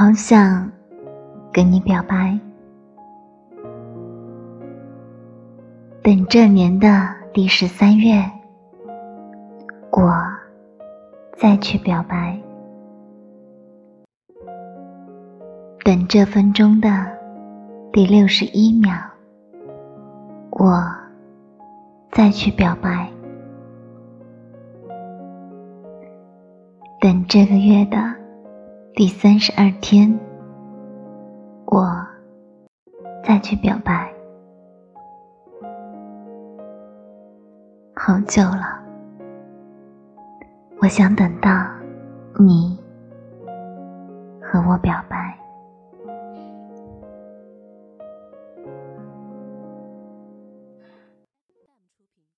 好想跟你表白。等这年的第十三月，我再去表白。等这分钟的第六十一秒，我再去表白。等这个月的第三十二天，我再去表白。好久了，我想等到你和我表白。